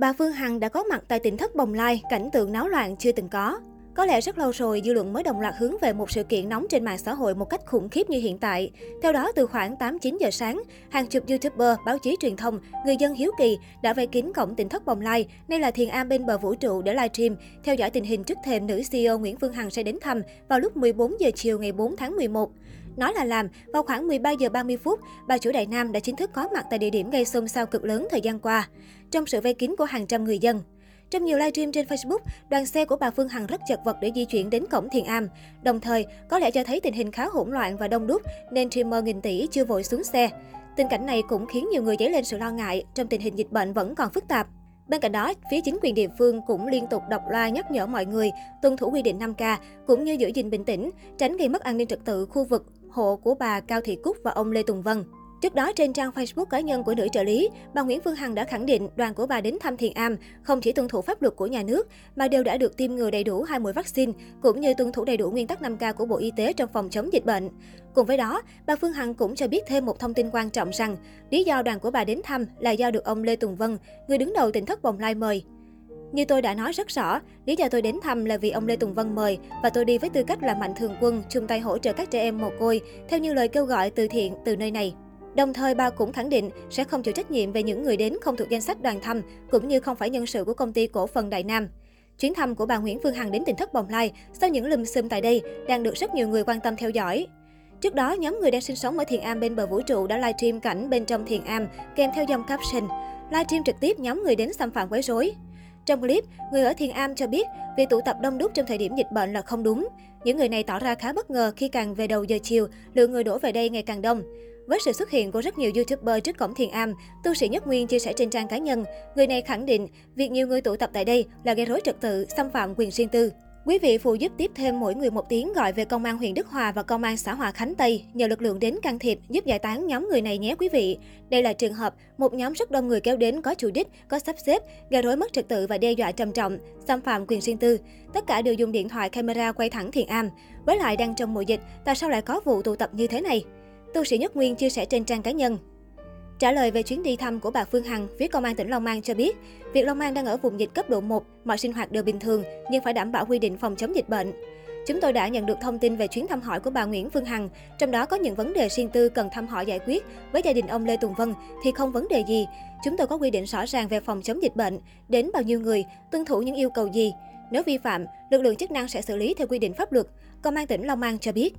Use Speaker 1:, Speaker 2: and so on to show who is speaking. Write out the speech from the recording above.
Speaker 1: Bà Phương Hằng đã có mặt tại tỉnh thất Bồng Lai, cảnh tượng náo loạn chưa từng có. Có lẽ rất lâu rồi, dư luận mới đồng loạt hướng về một sự kiện nóng trên mạng xã hội một cách khủng khiếp như hiện tại. Theo đó, từ khoảng 8-9 giờ sáng, hàng chục YouTuber, báo chí truyền thông, người dân hiếu kỳ đã vây kín cổng tỉnh thất Bồng Lai, nay là thiền am bên bờ vũ trụ để livestream, theo dõi tình hình trước thềm nữ CEO Nguyễn Phương Hằng sẽ đến thăm vào lúc 14 giờ chiều ngày 4 tháng 11. Nói là làm, vào khoảng 13 giờ 30 phút, bà chủ Đại Nam đã chính thức có mặt tại địa điểm gây xôn xao cực lớn thời gian qua, trong sự vây kín của hàng trăm người dân. Trong nhiều livestream trên Facebook, đoàn xe của bà Phương Hằng rất chật vật để di chuyển đến cổng Thiền Am. Đồng thời, có lẽ cho thấy tình hình khá hỗn loạn và đông đúc nên streamer nghìn tỷ chưa vội xuống xe. Tình cảnh này cũng khiến nhiều người dấy lên sự lo ngại trong tình hình dịch bệnh vẫn còn phức tạp. Bên cạnh đó, phía chính quyền địa phương cũng liên tục đọc loa nhắc nhở mọi người tuân thủ quy định 5K cũng như giữ gìn bình tĩnh, tránh gây mất an ninh trật tự khu vực hộ của bà Cao Thị Cúc và ông Lê Tùng Vân. Trước đó, trên trang Facebook cá nhân của nữ trợ lý, bà Nguyễn Phương Hằng đã khẳng định đoàn của bà đến thăm Thiền Am không chỉ tuân thủ pháp luật của nhà nước, mà đều đã được tiêm ngừa đầy đủ hai mũi vaccine, cũng như tuân thủ đầy đủ nguyên tắc 5K của Bộ Y tế trong phòng chống dịch bệnh. Cùng với đó, bà Phương Hằng cũng cho biết thêm một thông tin quan trọng rằng, lý do đoàn của bà đến thăm là do được ông Lê Tùng Vân, người đứng đầu tỉnh thất Bồng Lai mời. Như tôi đã nói rất rõ, lý do tôi đến thăm là vì ông Lê Tùng Vân mời và tôi đi với tư cách là mạnh thường quân, chung tay hỗ trợ các trẻ em mồ côi, theo như lời kêu gọi từ thiện từ nơi này. Đồng thời bà cũng khẳng định sẽ không chịu trách nhiệm về những người đến không thuộc danh sách đoàn thăm, cũng như không phải nhân sự của công ty cổ phần Đại Nam. Chuyến thăm của bà Nguyễn Phương Hằng đến tỉnh thất Bồng Lai sau những lùm xùm tại đây đang được rất nhiều người quan tâm theo dõi. Trước đó, nhóm người đang sinh sống ở Thiền Am bên bờ vũ trụ đã livestream cảnh bên trong Thiền Am kèm theo dòng caption. Livestream trực tiếp nhóm người đến xâm phạm quấy rối. Trong clip, người ở Thiền Am cho biết việc tụ tập đông đúc trong thời điểm dịch bệnh là không đúng. Những người này tỏ ra khá bất ngờ khi càng về đầu giờ chiều, lượng người đổ về đây ngày càng đông. Với sự xuất hiện của rất nhiều YouTuber trước cổng Thiền Am, tu sĩ Nhất Nguyên chia sẻ trên trang cá nhân, người này khẳng định việc nhiều người tụ tập tại đây là gây rối trật tự, xâm phạm quyền riêng tư. Quý vị phụ giúp tiếp thêm mỗi người một tiếng gọi về công an huyện Đức Hòa và công an xã Hòa Khánh Tây nhờ lực lượng đến can thiệp giúp giải tán nhóm người này nhé quý vị. Đây là trường hợp một nhóm rất đông người kéo đến có chủ đích, có sắp xếp, gây rối mất trật tự và đe dọa trầm trọng, xâm phạm quyền riêng tư. Tất cả đều dùng điện thoại camera quay thẳng thiền am. Với lại đang trong mùa dịch, tại sao lại có vụ tụ tập như thế này? Tu sĩ Nhất Nguyên chia sẻ trên trang cá nhân. Trả lời về chuyến đi thăm của bà Phương Hằng, phía công an tỉnh Long An cho biết, việc Long An đang ở vùng dịch cấp độ 1, mọi sinh hoạt đều bình thường nhưng phải đảm bảo quy định phòng chống dịch bệnh. Chúng tôi đã nhận được thông tin về chuyến thăm hỏi của bà Nguyễn Phương Hằng, trong đó có những vấn đề riêng tư cần thăm hỏi giải quyết. Với gia đình ông Lê Tùng Vân thì không vấn đề gì. Chúng tôi có quy định rõ ràng về phòng chống dịch bệnh, đến bao nhiêu người, tuân thủ những yêu cầu gì. Nếu vi phạm, lực lượng chức năng sẽ xử lý theo quy định pháp luật, Công an tỉnh Long An cho biết.